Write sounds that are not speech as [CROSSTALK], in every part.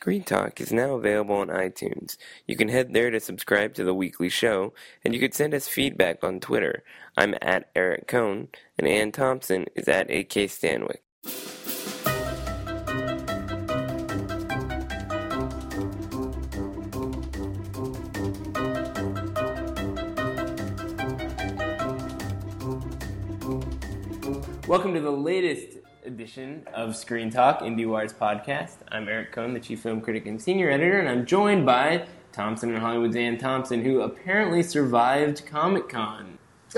Screen Talk is now available on iTunes. You can head there to subscribe to the weekly show, and you can send us feedback on Twitter. I'm at Eric Kohn, and Anne Thompson is at AK Stanwyck. Welcome to the latest edition of Screen Talk, IndieWire's podcast. I'm Eric Kohn, the chief film critic and senior editor, and I'm joined by Thompson and Hollywood's Anne Thompson, who apparently survived Comic Con. [LAUGHS]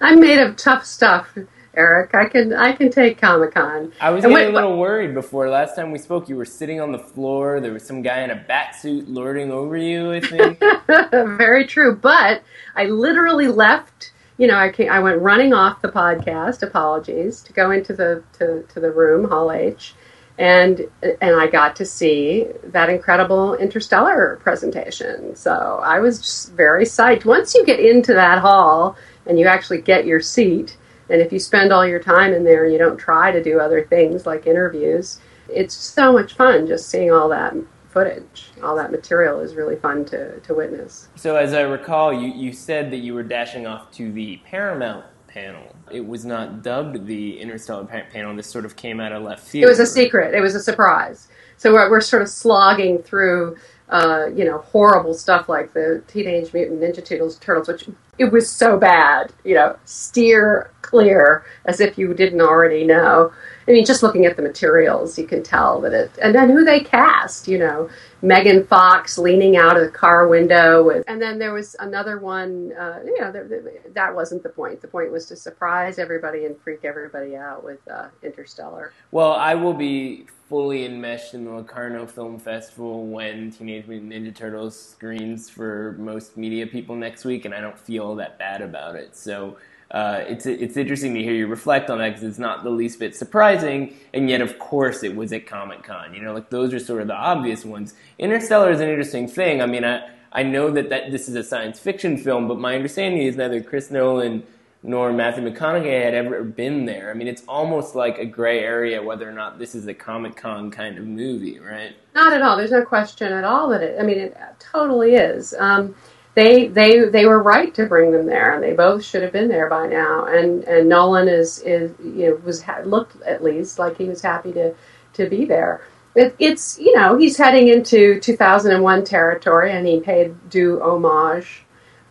I'm made of tough stuff, Eric. I can I can take Comic Con. I was And getting wait, a little worried before. Last time we spoke, you were sitting on the floor. There was some guy in a bat suit lording over you, I think. [LAUGHS] Very true. But I literally left. You know, I came, I went running off the podcast. Apologies to go into the to, to the room, Hall H, and and I got to see that incredible Interstellar presentation. So I was just very psyched. Once you get into that hall and you actually get your seat, and if you spend all your time in there and you don't try to do other things like interviews, it's so much fun just seeing all that footage. All that material is really fun to, to witness. so, as I recall, you, you said that you were dashing off to the Paramount panel. It was not dubbed the Interstellar pa- panel. This sort of came out of left field. It was a secret. It was a surprise. So we're, we're sort of slogging through, uh, you know, horrible stuff like the Teenage Mutant Ninja Turtles, Turtles, which it was so bad. You know, steer clear as if you didn't already know. I mean, just looking at the materials, you can tell that it. And then who they cast, you know, Megan Fox leaning out of the car window, with, and then there was another one. Uh, you know, there, there- that wasn't the point. The point was to surprise everybody and freak everybody out with uh, Interstellar. Well, I will be fully enmeshed in the Locarno Film Festival when Teenage Mutant Ninja Turtles screens for most media people next week, and I don't feel that bad about it. So uh, it's it's interesting to hear you reflect on that because it's not the least bit surprising, and yet of course it was at Comic Con. You know, like those are sort of the obvious ones. Interstellar is an interesting thing. I mean, I I know that, that this is a science fiction film, but my understanding is neither Chris Nolan nor Matthew McConaughey had ever been there. I mean, it's almost like a gray area whether or not this is a Comic Con kind of movie, right? Not at all. There's no question at all that it. I mean, it totally is. Um, they they they were right to bring them there, and they both should have been there by now. And and Nolan is is you know was looked at least like he was happy to to be there. It, it's you know he's heading into 2001 territory, and he paid due homage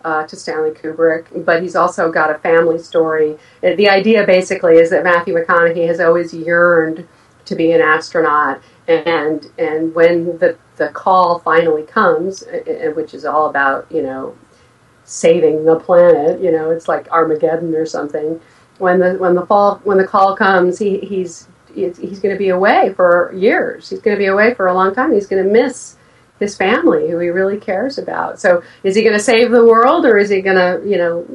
uh, to Stanley Kubrick, but he's also got a family story. The idea basically is that Matthew McConaughey has always yearned to be an astronaut, and and when the the call finally comes, which is all about you know saving the planet, you know it's like Armageddon or something. When the when the fall when the call comes, he he's he's, going to be away for years. He's going to be away for a long time. He's going to miss his family, who he really cares about. So, is he going to save the world, or is he going to, you know,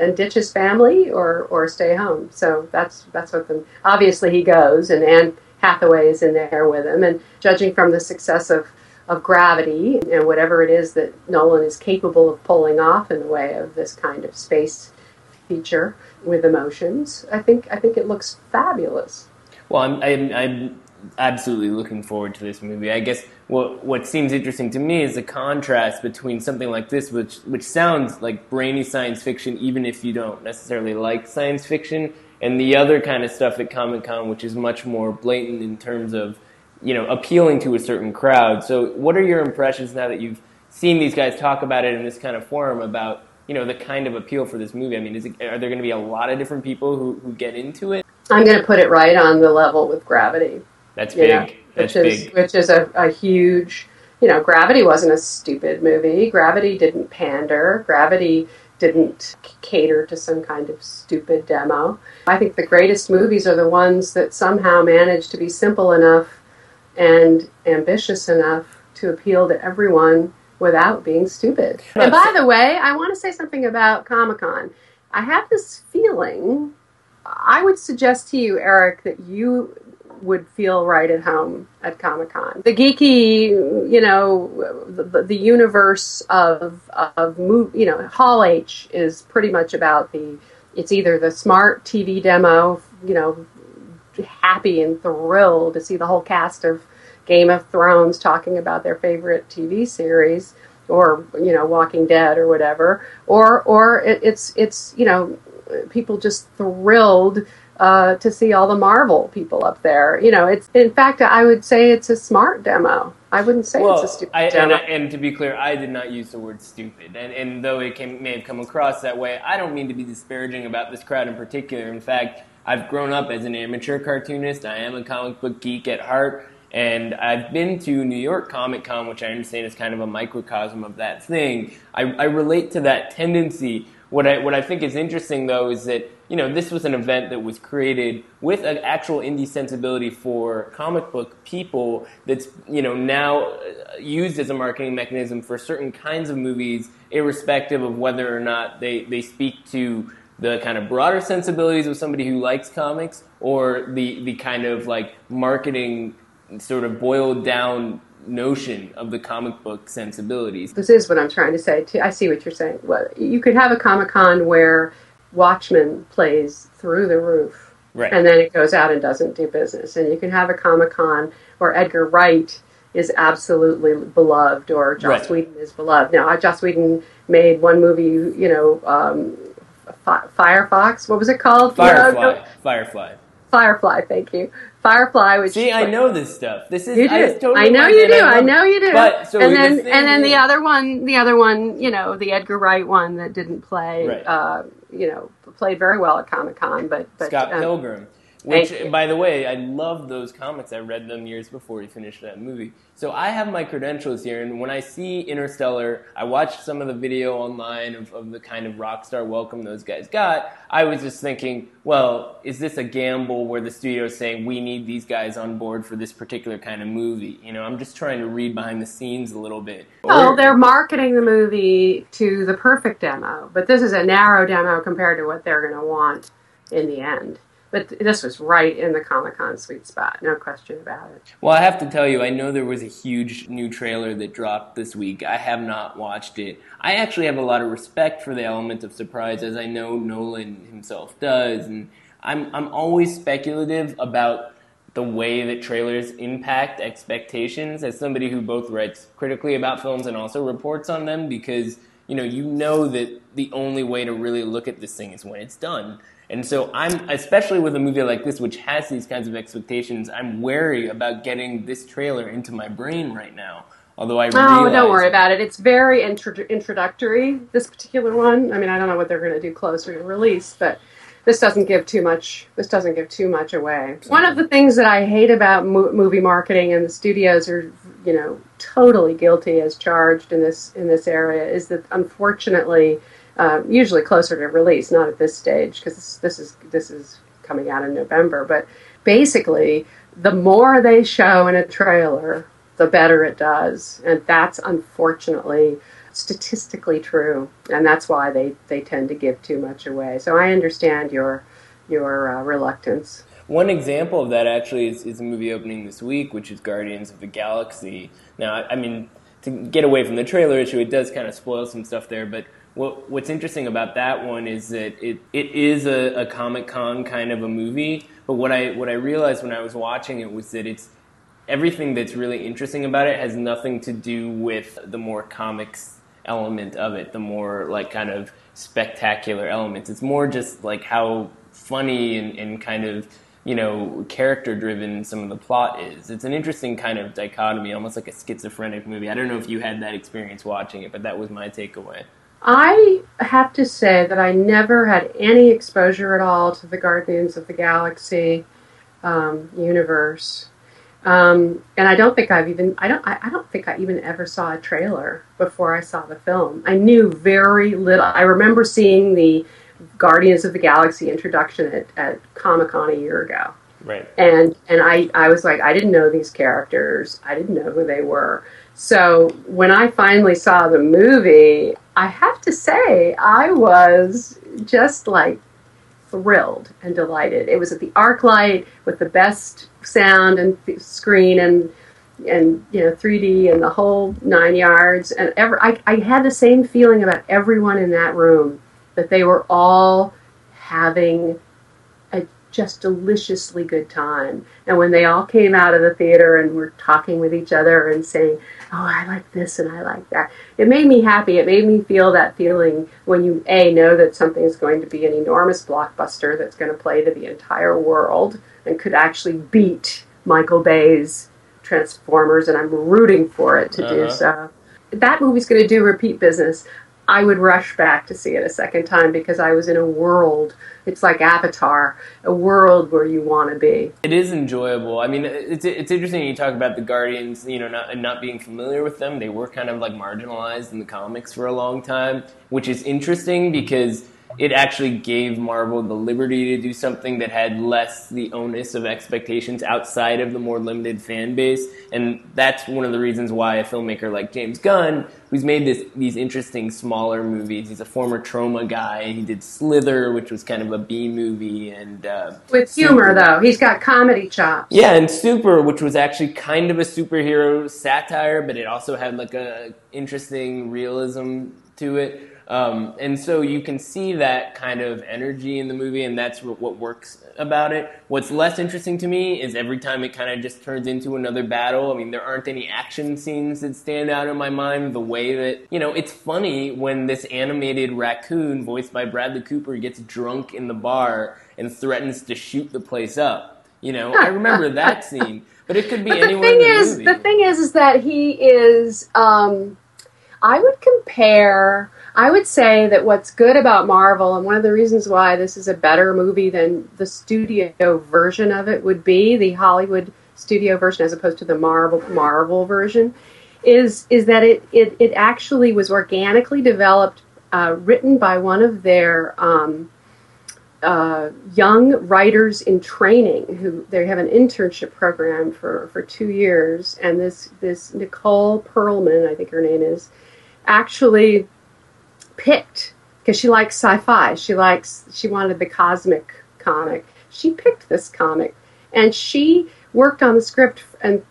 and ditch his family, or or stay home? So that's that's what the obviously he goes, and Anne Hathaway is in there with him. And judging from the success of of Gravity and whatever it is that Nolan is capable of pulling off in the way of this kind of space feature with emotions, I think I think it looks fabulous. Well, I'm, I'm, I'm absolutely looking forward to this movie. I guess what what seems interesting to me is the contrast between something like this, which which sounds like brainy science fiction, even if you don't necessarily like science fiction, and the other kind of stuff at Comic Con, which is much more blatant in terms of you know appealing to a certain crowd. So, what are your impressions now that you've seen these guys talk about it in this kind of forum about you know the kind of appeal for this movie? I mean, is it, are there going to be a lot of different people who, who get into it? I'm going to put it right on the level with Gravity. That's big. know, That's which is big. which is a, a huge you know gravity wasn't a stupid movie gravity didn't pander gravity didn't cater to some kind of stupid demo. I think the greatest movies are the ones that somehow manage to be simple enough and ambitious enough to appeal to everyone without being stupid. And by the way i want to say something about comic-con. I have this feeling i would suggest to you eric that you would feel right at home at Comic Con. The geeky, you know, the, the universe of of move, you know, Hall H is pretty much about the. It's either the smart TV demo, you know, happy and thrilled to see the whole cast of Game of Thrones talking about their favorite TV series or you know Walking Dead or whatever, or or it, it's it's you know people just thrilled uh, to see all the Marvel people up there. You know, it's in fact I would say it's a smart demo. I wouldn't say well, it's a stupid I, demo. and, and, to be clear, I did not use the word stupid. And, and though it came, may have come across that way, I don't mean to be disparaging about this crowd in particular. In fact, I've grown up as an amateur cartoonist. I am a comic book geek at heart. And I've been to New York Comic Con, which I understand is kind of a microcosm of that thing. I, I relate to that tendency. What I, what I think is interesting, though, is that you know this was an event that was created with an actual indie sensibility for comic book people. That's you know now uh, used as a marketing mechanism for certain kinds of movies, irrespective of whether or not they, they speak to the kind of broader sensibilities of somebody who likes comics or the the kind of like marketing sort of boiled down notion of the comic book sensibilities. This is what I'm trying to say. Too. I see what you're saying. Well, you could have a Comic Con where Watchmen plays through the roof, right. and then it goes out and doesn't do business. And you can have a Comic Con where Edgar Wright is absolutely beloved, or Joss Right. Whedon is beloved. Now, Joss Whedon made one movie, you know, um, Fi- Firefox. What was it called? Firefly. no, Firefly. Firefly. Thank you. Firefly. Which See, I know this stuff. This is You do. I, totally I know you do. love I know you do. But so and then and then the other one, the other one, you know, the Edgar Wright one that didn't play, Right. uh, you know, played very well at Comic Con, but, but Scott um, Pilgrim. Which, Thank you. by the way, I love those comics. I read them years before we finished that movie. So I have my credentials here, and when I see Interstellar, I watched some of the video online of, of the kind of rock star welcome those guys got. I was just thinking, well, is this a gamble where the studio is saying we need these guys on board for this particular kind of movie? You know, I'm just trying to read behind the scenes a little bit. Well, Or- they're marketing the movie to the perfect demo, but this is a narrow demo compared to what they're going to want in the end. But this was right in the Comic Con sweet spot, no question about it. Well, I have to tell you, I know there was a huge new trailer that dropped this week. I have not watched it. I actually have a lot of respect for the element of surprise, as I know Nolan himself does, and I'm I'm always speculative about the way that trailers impact expectations. As somebody who both writes critically about films and also reports on them, because you know you know that the only way to really look at this thing is when it's done. And so I'm, especially with a movie like this, which has these kinds of expectations, I'm wary about getting this trailer into my brain right now. Although I Oh, don't worry about it. It's very intro- introductory. This particular one. I mean, I don't know what they're going to do closer to release, but this doesn't give too much. This doesn't give too much away. One of the things that I hate about mo- movie marketing, and the studios are, you know, totally guilty as charged in this in this area, is that unfortunately, uh, usually closer to release, not at this stage, because this, this is this is coming out in November, but basically, the more they show in a trailer, the better it does. And that's unfortunately statistically true. And that's why they, they tend to give too much away. So I understand your, your uh, reluctance. One example of that actually is, is a movie opening this week, which is Guardians of the Galaxy. Now, I, I mean, to get away from the trailer issue, it does kind of spoil some stuff there, but what, what's interesting about that one is that it, it is a, a Comic Con kind of a movie, but what I, what I realized when I was watching it was that it's everything that's really interesting about it has nothing to do with the more comics element of it, the more like kind of spectacular elements. It's more just like how funny and, and kind of you know character driven some of the plot is. It's an interesting kind of dichotomy, almost like a schizophrenic movie. I don't know if you had that experience watching it, but that was my takeaway. I have to say that I never had any exposure at all to the Guardians of the Galaxy um, universe. Um, and I don't think I've even I don't I, I don't think I even ever saw a trailer before I saw the film. I knew very little. I remember seeing the Guardians of the Galaxy introduction at, at Comic Con a year ago, Right. and and I I was like I didn't know these characters. I didn't know who they were. So when I finally saw the movie, I have to say I was just like thrilled and delighted. It was at the ArcLight with the best sound and screen and and you know 3D and the whole nine yards. And ever I, I had the same feeling about everyone in that room that they were all having a just deliciously good time. And when they all came out of the theater and were talking with each other and saying, "Oh, I like this and I like that," it made me happy. It made me feel that feeling when you a know that something is going to be an enormous blockbuster that's going to play to the entire world and could actually beat Michael Bay's Transformers, and I'm rooting for it to uh-huh. do so. That movie's going to do repeat business. I would rush back to see it a second time because I was in a world. It's like Avatar, a world where you want to be. It is enjoyable. I mean, it's it's interesting you talk about the Guardians, you know, not not being familiar with them. They were kind of like marginalized in the comics for a long time, which is interesting because it actually gave Marvel the liberty to do something that had less the onus of expectations outside of the more limited fan base. And that's one of the reasons why a filmmaker like James Gunn, who's made this, these interesting smaller movies, he's a former Troma guy. He did Slither, which was kind of a B movie, and uh, with humor Super. though. He's got comedy chops. Yeah, and Super, which was actually kind of a superhero satire, but it also had like a interesting realism to it. Um, and so you can see that kind of energy in the movie, and that's what works about it. What's less interesting to me is every time it kind of just turns into another battle. I mean, there aren't any action scenes that stand out in my mind the way that, you know, it's funny when this animated raccoon, voiced by Bradley Cooper, gets drunk in the bar and threatens to shoot the place up. You know, I remember that [LAUGHS] scene, but it could be but anywhere the thing in the is, movie. The thing is, is that he is. Um, I would compare I would say that what's good about Marvel, and one of the reasons why this is a better movie than the studio version of it would be, the Hollywood studio version as opposed to the Marvel Marvel version, is is that it it, it actually was organically developed, uh, written by one of their um, uh, young writers in training who they have an internship program for, for two years, and this this Nicole Perlman, I think her name is, actually picked because she likes sci-fi. She likes she wanted the cosmic comic. She picked this comic, and she worked on the script and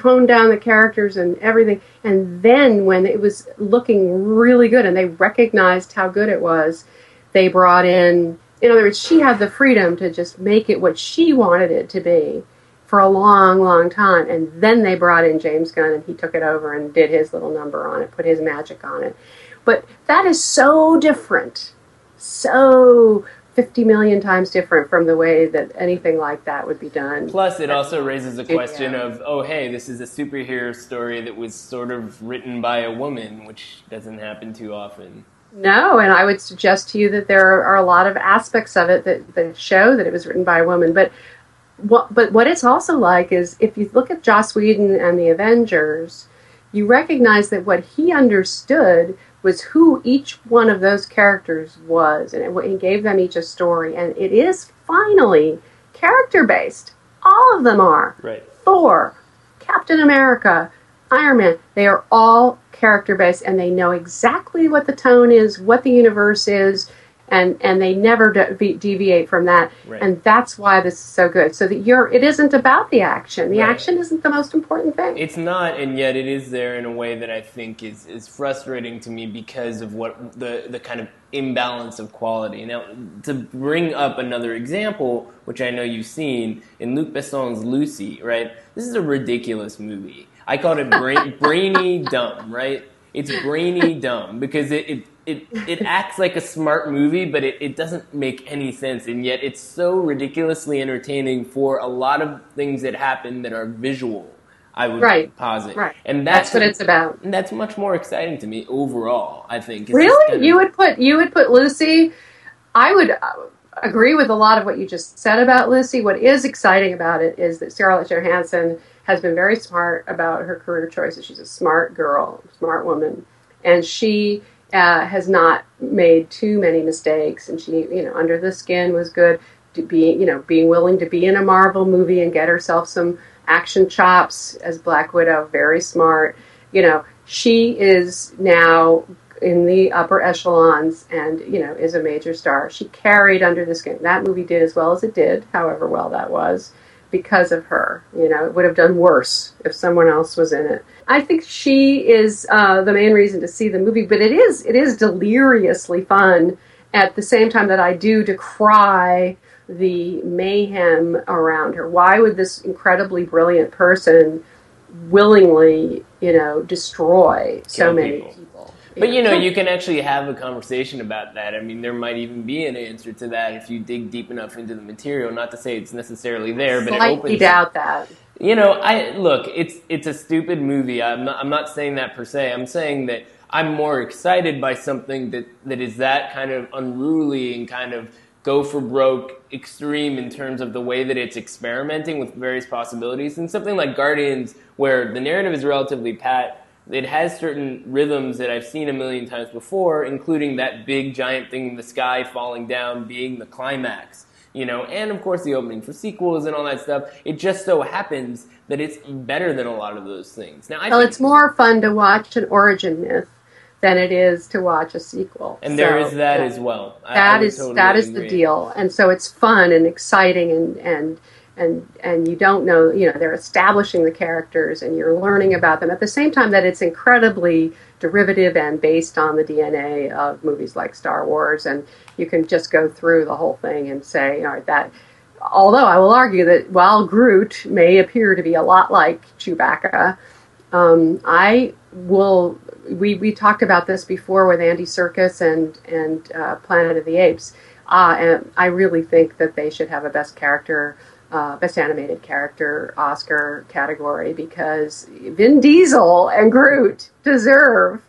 honed down the characters and everything. And then when it was looking really good, and they recognized how good it was, they brought in. In other words, she had the freedom to just make it what she wanted it to be for a long, long time. And then they brought in James Gunn, and he took it over and did his little number on it, put his magic on it. But that is so different, so 50 million times different from the way that anything like that would be done. Plus, it also raises a question yeah. of, oh, hey, this is a superhero story that was sort of written by a woman, which doesn't happen too often. No, and I would suggest to you that there are a lot of aspects of it that, that show that it was written by a woman. But what, but what it's also like is if you look at Joss Whedon and the Avengers, you recognize that what he understood was who each one of those characters was, and it, he gave them each a story. And it is finally character based. All of them are. Right. Thor, Captain America, Iron Man. They are all character based, and they know exactly what the tone is, what the universe is, and and they never de- deviate from that. Right. and that's why this is so good. So that you're it isn't about the action. The right. action isn't the most important thing. It's not and yet it is there in a way that i think is is frustrating to me because of what the the kind of imbalance of quality. Now to bring up another example which i know you've seen in luc besson's lucy right? This is a ridiculous movie. I called it bra- [LAUGHS] brainy dumb right? It's brainy dumb because it, it it it acts like a smart movie, but it, it doesn't make any sense, and yet it's so ridiculously entertaining for a lot of things that happen that are visual. I would right. posit, right? And that's, that's what it's about. And that's much more exciting to me overall. I think. Really, kind of, you would put you would put Lucy. I would uh, agree with a lot of what you just said about Lucy. What is exciting about it is that Scarlett Johansson has been very smart about her career choices. She's a smart girl, smart woman, and she uh, has not made too many mistakes, and she, you know, Under the Skin was good. To be, you know, being willing to be in a Marvel movie and get herself some action chops as Black Widow, very smart. You know, she is now in the upper echelons and you know is a major star. She carried Under the Skin. That movie did as well as it did, however well that was because of her. You know, it would have done worse if someone else was in it. I think she is uh, the main reason to see the movie, but it is it is deliriously fun. At the same time that I do decry the mayhem around her? Why would this incredibly brilliant person willingly, you know, destroy so many people. people? But you know, you can actually have a conversation about that. I mean, there might even be an answer to that if you dig deep enough into the material. Not to say it's necessarily there, but it slightly opens. doubt that. You know, I look. It's it's a stupid movie. I'm not, I'm not saying that per se. I'm saying that I'm more excited by something that that is that kind of unruly and kind of go for broke extreme in terms of the way that it's experimenting with various possibilities and something like Guardians where the narrative is relatively pat it has certain rhythms that I've seen a million times before including that big giant thing in the sky falling down being the climax you know? And of course the opening for sequels and all that stuff. It just so happens that it's better than a lot of those things. Now I Well, it's more fun to watch an origin myth than it is to watch a sequel. and there So, is that yeah. as well. I- I that would is totally that is the deal. And so it's fun and exciting and and and and you don't know you know they're establishing the characters and you're learning about them at the same time that it's incredibly derivative and based on the DNA of movies like Star Wars and you can just go through the whole thing and say all right that although I will argue that while Groot may appear to be a lot like Chewbacca um, I will. We, we talked about this before with Andy Serkis and and uh, Planet of the Apes, uh, and I really think that they should have a best character, uh, best animated character Oscar category because Vin Diesel and Groot deserve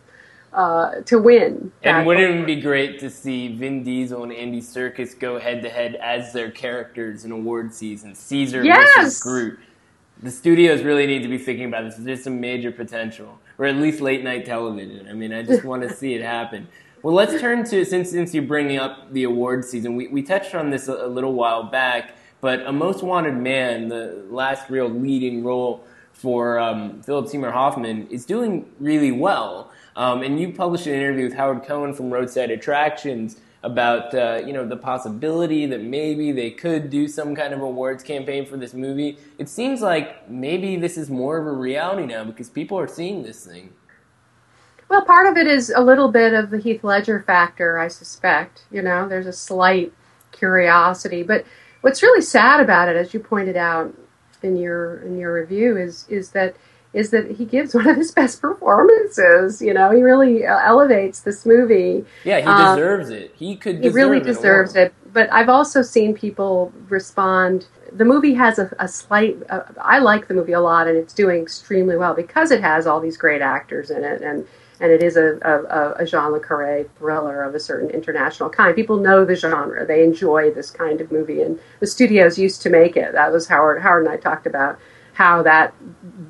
uh, to win. And wouldn't it be great to see Vin Diesel and Andy Serkis go head to head as their characters in award season? Caesar Yes! versus Groot. The studios really need to be thinking about this. There's some major potential, or at least late night television. I mean, I just want to see it happen. [LAUGHS] Well, let's turn to since since you're bringing up the award season. We we touched on this a, a little while back, but A Most Wanted Man, the last real leading role for um, Philip Seymour Hoffman, is doing really well. Um, and you published an interview with Howard Cohen from Roadside Attractions about uh, you know the possibility that maybe they could do some kind of awards campaign for this movie. It seems like maybe this is more of a reality now because people are seeing this thing. Well, part of it is a little bit of the Heath Ledger factor, I suspect. You know, there's a slight curiosity, but what's really sad about it, as you pointed out in your in your review, is is that is that he gives one of his best performances. You know, he really uh, elevates this movie. Yeah, he Um, deserves it. He could. He really deserve deserves award. it. But I've also seen people respond. The movie has a, a slight. Uh, I like the movie a lot, and it's doing extremely well because it has all these great actors in it, and and it is a, a, a Jean le Carré thriller of a certain international kind. People know the genre; they enjoy this kind of movie, and the studios used to make it. That was Howard. Howard and I talked about how that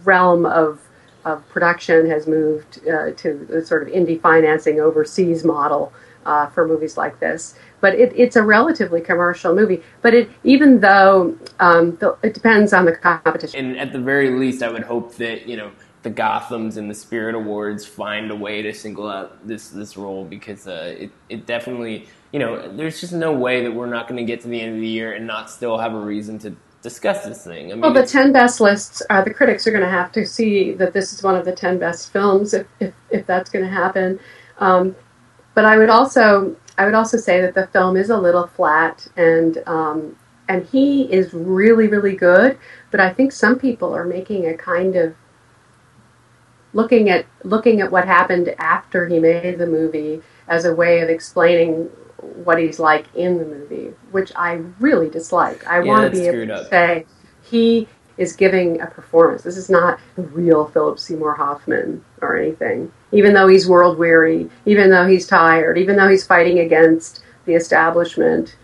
realm of of production has moved uh, to the sort of indie financing overseas model uh, for movies like this. But it, it's a relatively commercial movie. But it, even though um, the, it depends on the competition. And at the very least, I would hope that you know the Gotham's and the Spirit Awards find a way to single out this this role because uh, it it definitely you know there's just no way that we're not going to get to the end of the year and not still have a reason to discuss this thing. I mean, Well, the 10 best lists, uh, the critics are going to have to see that this is one of the 10 best films if, if, if that's going to happen. Um, but I would also I would also say that the film is a little flat and um, and he is really really good. But I think some people are making a kind of looking at looking at what happened after he made the movie as a way of explaining what he's like in the movie, which I really dislike. I Yeah, want to be able screwed to up. say he is giving a performance. This is not the real Philip Seymour Hoffman or anything. Even though he's world weary, even though he's tired, even though he's fighting against the establishment,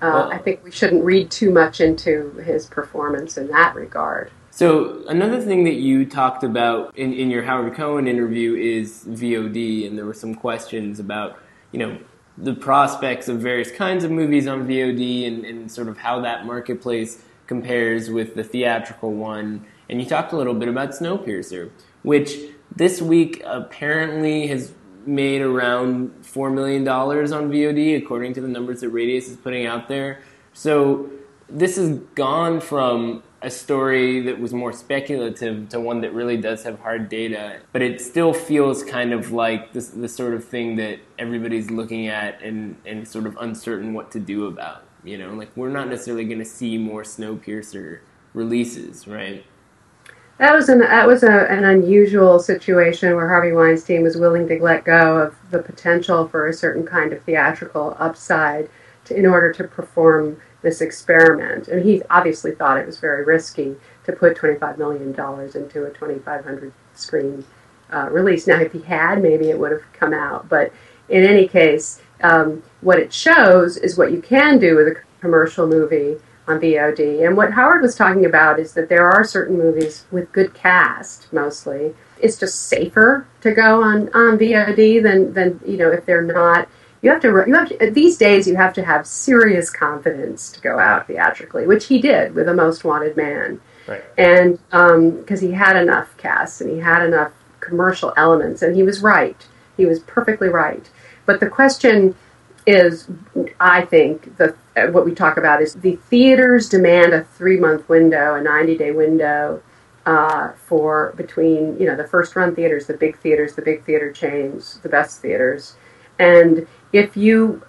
uh, Well- I think we shouldn't read too much into his performance in that regard. So another thing that you talked about in, in your Howard Cohen interview is VOD, and there were some questions about you know the prospects of various kinds of movies on VOD and, and sort of how that marketplace compares with the theatrical one. And you talked a little bit about Snowpiercer, which this week apparently has made around four million dollars on VOD, according to the numbers that Radius is putting out there. So this has gone from a story that was more speculative to one that really does have hard data, but it still feels kind of like this, the sort of thing that everybody's looking at and, and sort of uncertain what to do about. You know, like we're not necessarily going to see more Snowpiercer releases, right? That was an that was a, an unusual situation where Harvey Weinstein was willing to let go of the potential for a certain kind of theatrical upside to, in order to perform this experiment. And he obviously thought it was very risky to put twenty five million dollars into a twenty five hundred screen uh, release. Now, if he had, maybe it would have come out. But in any case, um, what it shows is what you can do with a commercial movie on VOD. And what Howard was talking about is that there are certain movies with good cast, mostly. It's just safer to go on, on VOD than, than you know if they're not. You have to you have to, these days you have to have serious confidence to go out theatrically, which he did with a Most Wanted Man. Right. And because um, he had enough casts and he had enough commercial elements, and he was right. He was perfectly right. But the question is, I think, the what we talk about is the theaters demand a three month window, a 90 day window uh, for between, you know, the first run theaters, the big theaters, the big theater chains, the best theaters. And if you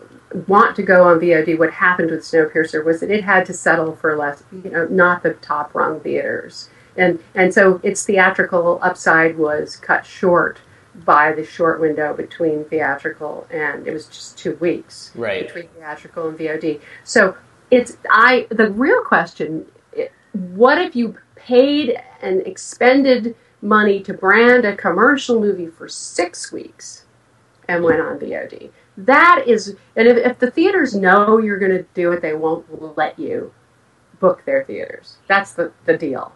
want to go on VOD, what happened with Snowpiercer was that it had to settle for less, you know, not the top rung theaters. And, and so its theatrical upside was cut short by the short window between theatrical and it was just two weeks right. between theatrical and VOD. So it's I the real question: what if you paid and expended money to brand a commercial movie for six weeks and went on VOD? That is, and if, if the theaters know you're going to do it, they won't let you book their theaters. That's the the deal,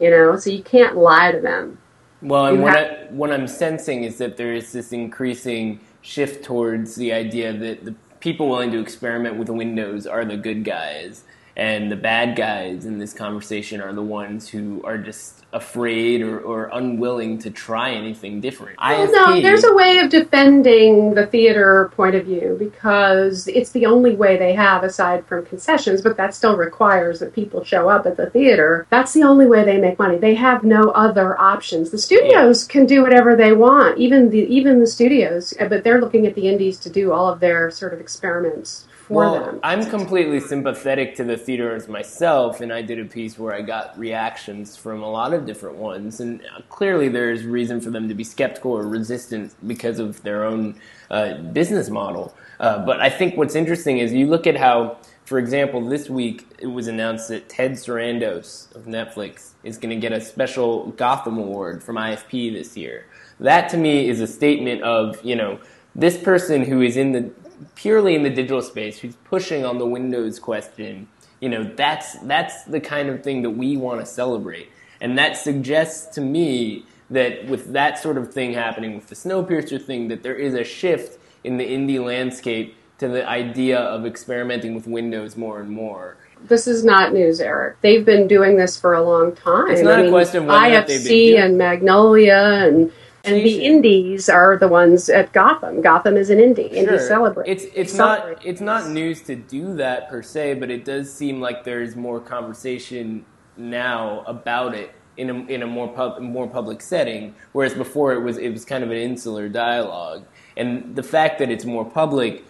you know. So you can't lie to them well, and what, I, what I'm sensing is that there is this increasing shift towards the idea that the people willing to experiment with Windows are the good guys, and the bad guys in this conversation are the ones who are just afraid or, or unwilling to try anything different. I Well, no, there's a way of defending the theater point of view because it's the only way they have aside from concessions, but that still requires that people show up at the theater. That's the only way they make money. They have no other options. The studios yeah. can do whatever they want, even the even the studios, but they're looking at the indies to do all of their sort of experiments for well, them. I'm completely sympathetic to the theaters myself, and I did a piece where I got reactions from a lot of different ones, and clearly there's reason for them to be skeptical or resistant because of their own uh, business model. Uh, but I think what's interesting is you look at how, for example, this week it was announced that Ted Sarandos of Netflix is going to get a special Gotham Award from IFP this year. That to me is a statement of, you know, this person who is in the purely in the digital space who's pushing on the Windows question, you know, that's that's the kind of thing that we want to celebrate. And that suggests to me that with that sort of thing happening with the Snowpiercer thing, that there is a shift in the indie landscape to the idea of experimenting with Windows more and more. This is not news, Eric. They've been doing this for a long time. It's not I a mean, question of IFC and Magnolia and and the indies are the ones at Gotham. Gotham is an indie. Sure. Indie celebrate. It's it's not it's not news to do that per se, but it does seem like there's more conversation now about it in a in a more pub, more public setting. Whereas before it was it was kind of an insular dialogue, and the fact that it's more public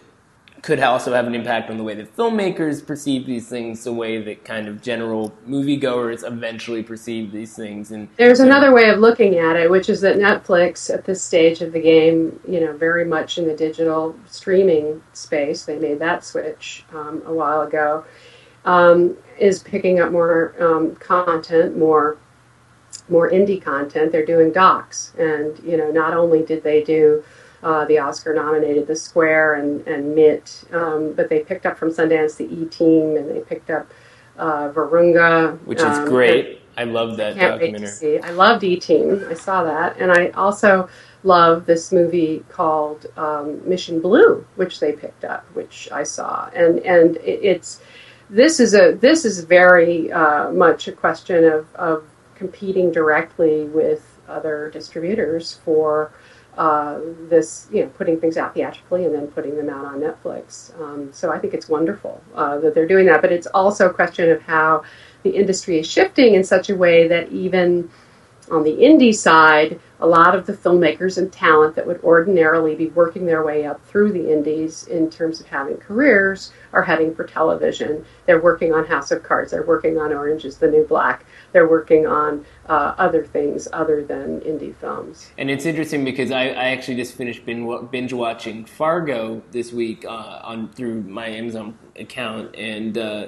could also have an impact on the way that filmmakers perceive these things, the way that kind of general moviegoers eventually perceive these things. And there's another way of looking at it, which is that Netflix, at this stage of the game, you know, very much in the digital streaming space, they made that switch um, a while ago, um, is picking up more um, content, more more indie content. They're doing docs, and you know, not only did they do uh, the Oscar nominated The Square and, and Mitt, um, but they picked up from Sundance the E Team and they picked up uh, Virunga, which is um, great. I love that I documentary. I loved E Team. I saw that, and I also love this movie called um, Mission Blue, which they picked up, which I saw, and and it, it's this is a this is very uh, much a question of, of competing directly with other distributors for uh, this, you know, putting things out theatrically and then putting them out on Netflix. Um, so I think it's wonderful uh, that they're doing that. But it's also a question of how the industry is shifting in such a way that even On the indie side, a lot of the filmmakers and talent that would ordinarily be working their way up through the indies in terms of having careers are heading for television. They're working on House of Cards, they're working on Orange is the New Black, they're working on uh, other things other than indie films. And it's interesting because I, I actually just finished binge watching Fargo this week uh, on through my Amazon account, and uh,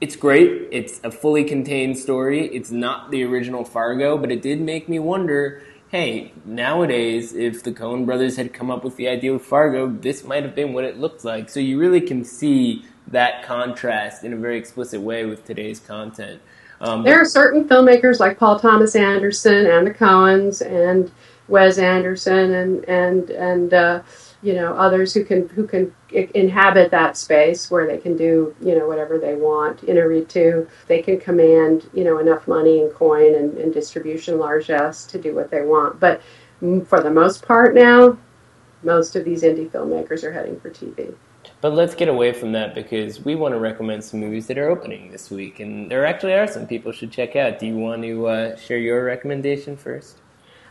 it's great. It's a fully contained story. It's not the original Fargo, but it did make me wonder hey, nowadays, if the Coen brothers had come up with the idea of Fargo, this might have been what it looked like. So you really can see that contrast in a very explicit way with today's content. Um, there are certain filmmakers like Paul Thomas Anderson and the Coens and Wes Anderson and and and uh, you know others who can who can inhabit that space where they can do you know whatever they want. Inarritu they can command you know enough money and coin and, and distribution largesse to do what they want. But for the most part now most of these indie filmmakers are heading for tv but let's get away from that because we want to recommend some movies that are opening this week. And there actually are some people should check out. Do you want to uh, share your recommendation first?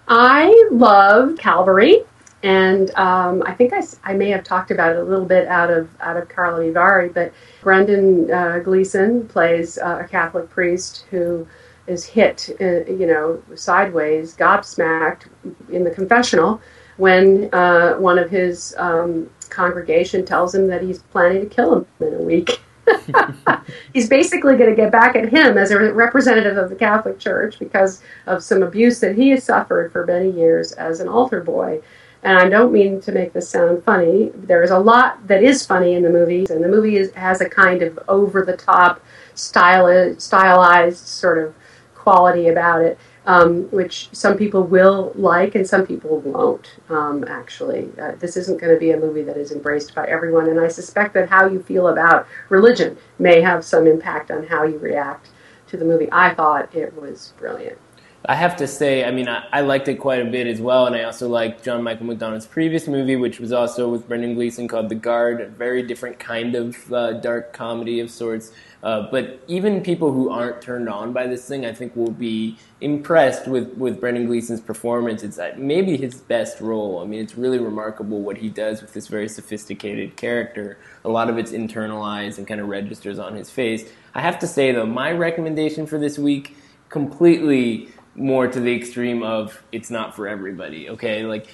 I love Calvary and um, I think I, I may have talked about it a little bit out of out of Karlovy Vary, but Brendan uh, Gleeson plays uh, a Catholic priest who is hit, uh, you know, sideways, gobsmacked in the confessional when uh, one of his um, congregation tells him that he's planning to kill him in a week. [LAUGHS] he's basically going to get back at him as a representative of the Catholic Church because of some abuse that he has suffered for many years as an altar boy. And I don't mean to make this sound funny. There is a lot that is funny in the movie, and the movie is, has a kind of over the top, stylized, sort of quality about it, um, which some people will like and some people won't, um, actually. Uh, this isn't going to be a movie that is embraced by everyone, and I suspect that how you feel about religion may have some impact on how you react to the movie. I thought it was brilliant. I have to say, I mean, I, I, liked it quite a bit as well, and I also liked John Michael McDonagh's previous movie, which was also with Brendan Gleeson called The Guard, a very different kind of uh, dark comedy of sorts. Uh, but even people who aren't turned on by this thing, I think, will be impressed with, with Brendan Gleeson's performance. It's uh, maybe his best role. I mean, it's really remarkable what he does with this very sophisticated character. A lot of it's internalized and kind of registers on his face. I have to say, though, my recommendation for this week completely more to the extreme of it's not for everybody. Okay, like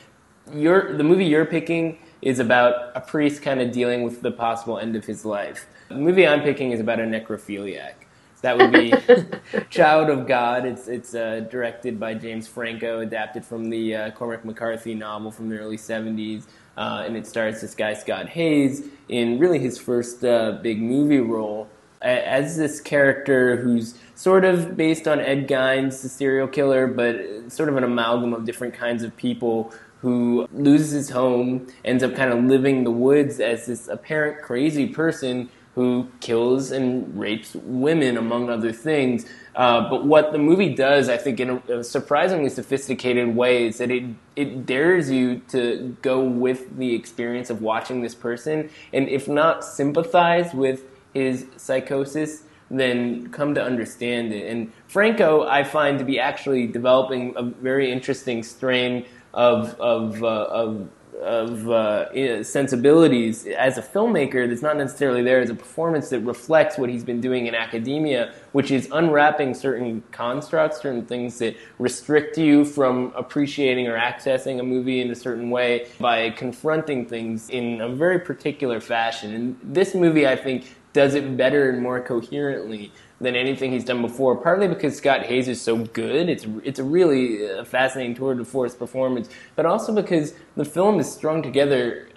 your the movie you're picking is about a priest kind of dealing with the possible end of his life. The movie I'm picking is about a necrophiliac. That would be [LAUGHS] Child of God. It's it's uh, directed by James Franco, adapted from the uh, Cormac McCarthy novel from the early '70s, uh, and it stars this guy Scott Haze in really his first uh, big movie role as this character who's sort of based on Ed Gein's the serial killer, but sort of an amalgam of different kinds of people who loses his home, ends up kind of living in the woods as this apparent crazy person who kills and rapes women, among other things. Uh, but what the movie does, I think, in a, a, surprisingly sophisticated way, is that it it dares you to go with the experience of watching this person, and if not sympathize with his psychosis, then come to understand it. And Franco, I find to be actually developing a very interesting strain of of uh, of of uh, sensibilities as a filmmaker that's not necessarily there as a performance that reflects what he's been doing in academia, which is unwrapping certain constructs, certain things that restrict you from appreciating or accessing a movie in a certain way by confronting things in a very particular fashion. And this movie, I think, does it better and more coherently than anything he's done before. Partly because Scott Haze is so good; it's it's a really uh, fascinating tour de force performance, but also because the film is strung together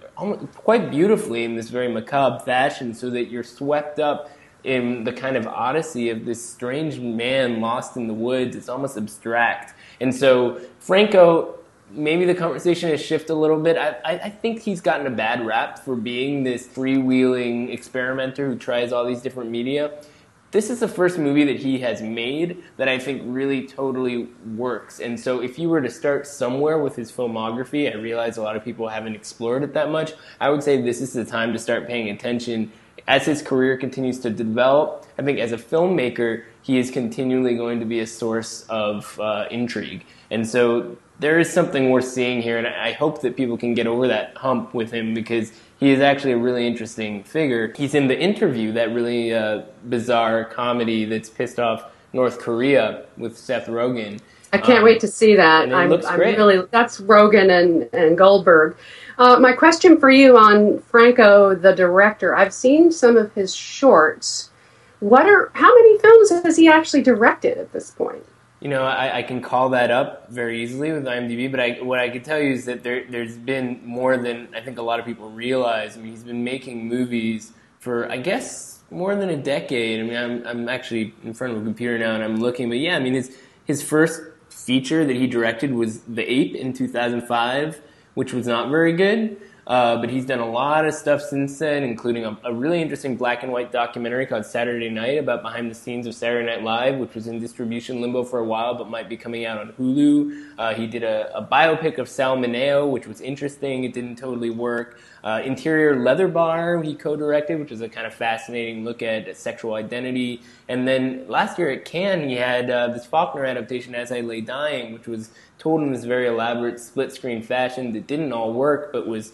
quite beautifully in this very macabre fashion, so that you're swept up in the kind of odyssey of this strange man lost in the woods. It's almost abstract, and so Franco maybe the conversation has shifted a little bit. I, I, think he's gotten a bad rap for being this freewheeling experimenter who tries all these different media. This is the first movie that he has made that I think really totally works. And so, if you were to start somewhere with his filmography, I realize a lot of people haven't explored it that much. I would say this is the time to start paying attention as his career continues to develop. I think as a filmmaker, he is continually going to be a source of uh, intrigue. And so there is something we're seeing here, and I hope that people can get over that hump with him because he is actually a really interesting figure. He's in the interview, that really uh, bizarre comedy that's pissed off North Korea with Seth Rogen. I can't um, wait to see that. I'm, I'm really that's Rogen and, and Goldberg. Uh, my question for you on Franco, the director. I've seen some of his shorts. What are how many films has he actually directed at this point? You know, I, I, can call that up very easily with IMDb, but I, what I can tell you is that there, there's been more than I think a lot of people realize. I mean, he's been making movies for, I guess, more than a decade. I mean, I'm, I'm actually in front of a computer now and I'm looking, but yeah, I mean, his, his first feature that he directed was The Ape in 2005, which was not very good. Uh, but he's done a lot of stuff since then, including a, a, really interesting black and white documentary called Saturday Night about behind the scenes of Saturday Night Live, which was in distribution limbo for a while but might be coming out on Hulu. Uh, he did a, a, biopic of Sal Mineo, which was interesting. It didn't totally work. Uh, Interior Leather Bar, he co directed, which was a kind of fascinating look at sexual identity. And then last year at Cannes, he had uh, this Faulkner adaptation, As I Lay Dying, which was told in this very elaborate split screen fashion that didn't all work but was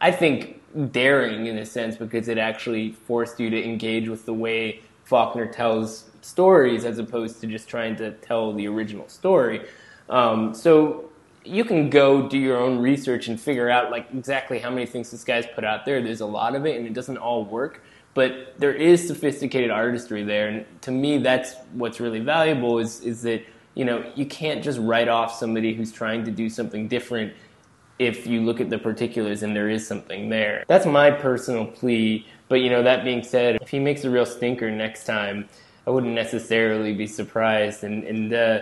I think, daring in a sense because it actually forced you to engage with the way Faulkner tells stories as opposed to just trying to tell the original story. Um, so you can go do your own research and figure out like exactly how many things this guy's put out there. There's a lot of it, and it doesn't all work. But there is sophisticated artistry there, and to me, that's what's really valuable. Is is that you know you can't just write off somebody who's trying to do something different if you look at the particulars and there is something there. That's my personal plea. But you know, that being said, if he makes a real stinker next time, I wouldn't necessarily be surprised. And, and uh,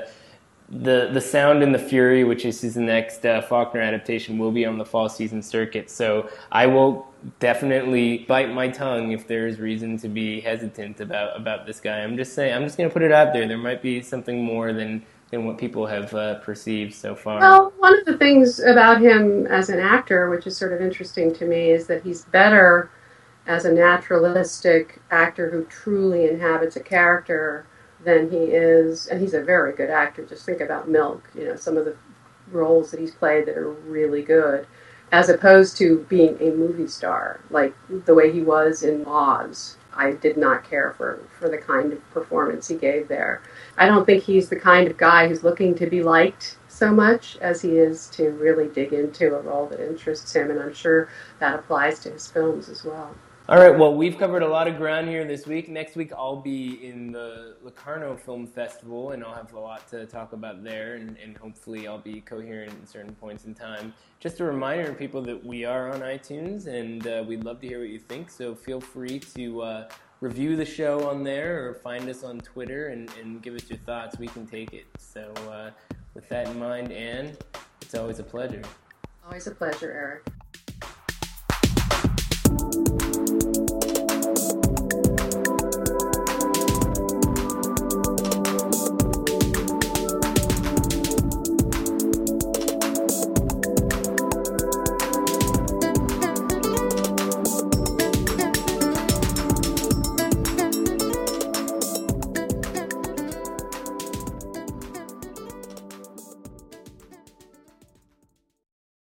the the Sound and the Fury, which is his next uh, Faulkner adaptation, will be on the fall season circuit. So I will definitely bite my tongue if there is reason to be hesitant about about this guy. I'm just saying. I'm just going to put it out there. There might be something more than than what people have uh, perceived so far. Well, one of the things about him as an actor, which is sort of interesting to me, is that he's better as a naturalistic actor who truly inhabits a character than he is, and he's a very good actor. Just think about Milk, you know, some of the roles that he's played that are really good, as opposed to being a movie star, like the way he was in Oz. I did not care for, for the kind of performance he gave there. I don't think he's the kind of guy who's looking to be liked so much as he is to really dig into a role that interests him, and I'm sure that applies to his films as well. All right, well, we've covered a lot of ground here this week. Next week, I'll be in the Locarno Film Festival, and I'll have a lot to talk about there, and, and hopefully, I'll be coherent in certain points in time. Just a reminder to people that we are on iTunes, and uh, we'd love to hear what you think, so feel free to. Uh, review the show on there or find us on Twitter and, and give us your thoughts. We can take it. So, uh, with that in mind, Anne, it's always a pleasure. Always a pleasure, Eric.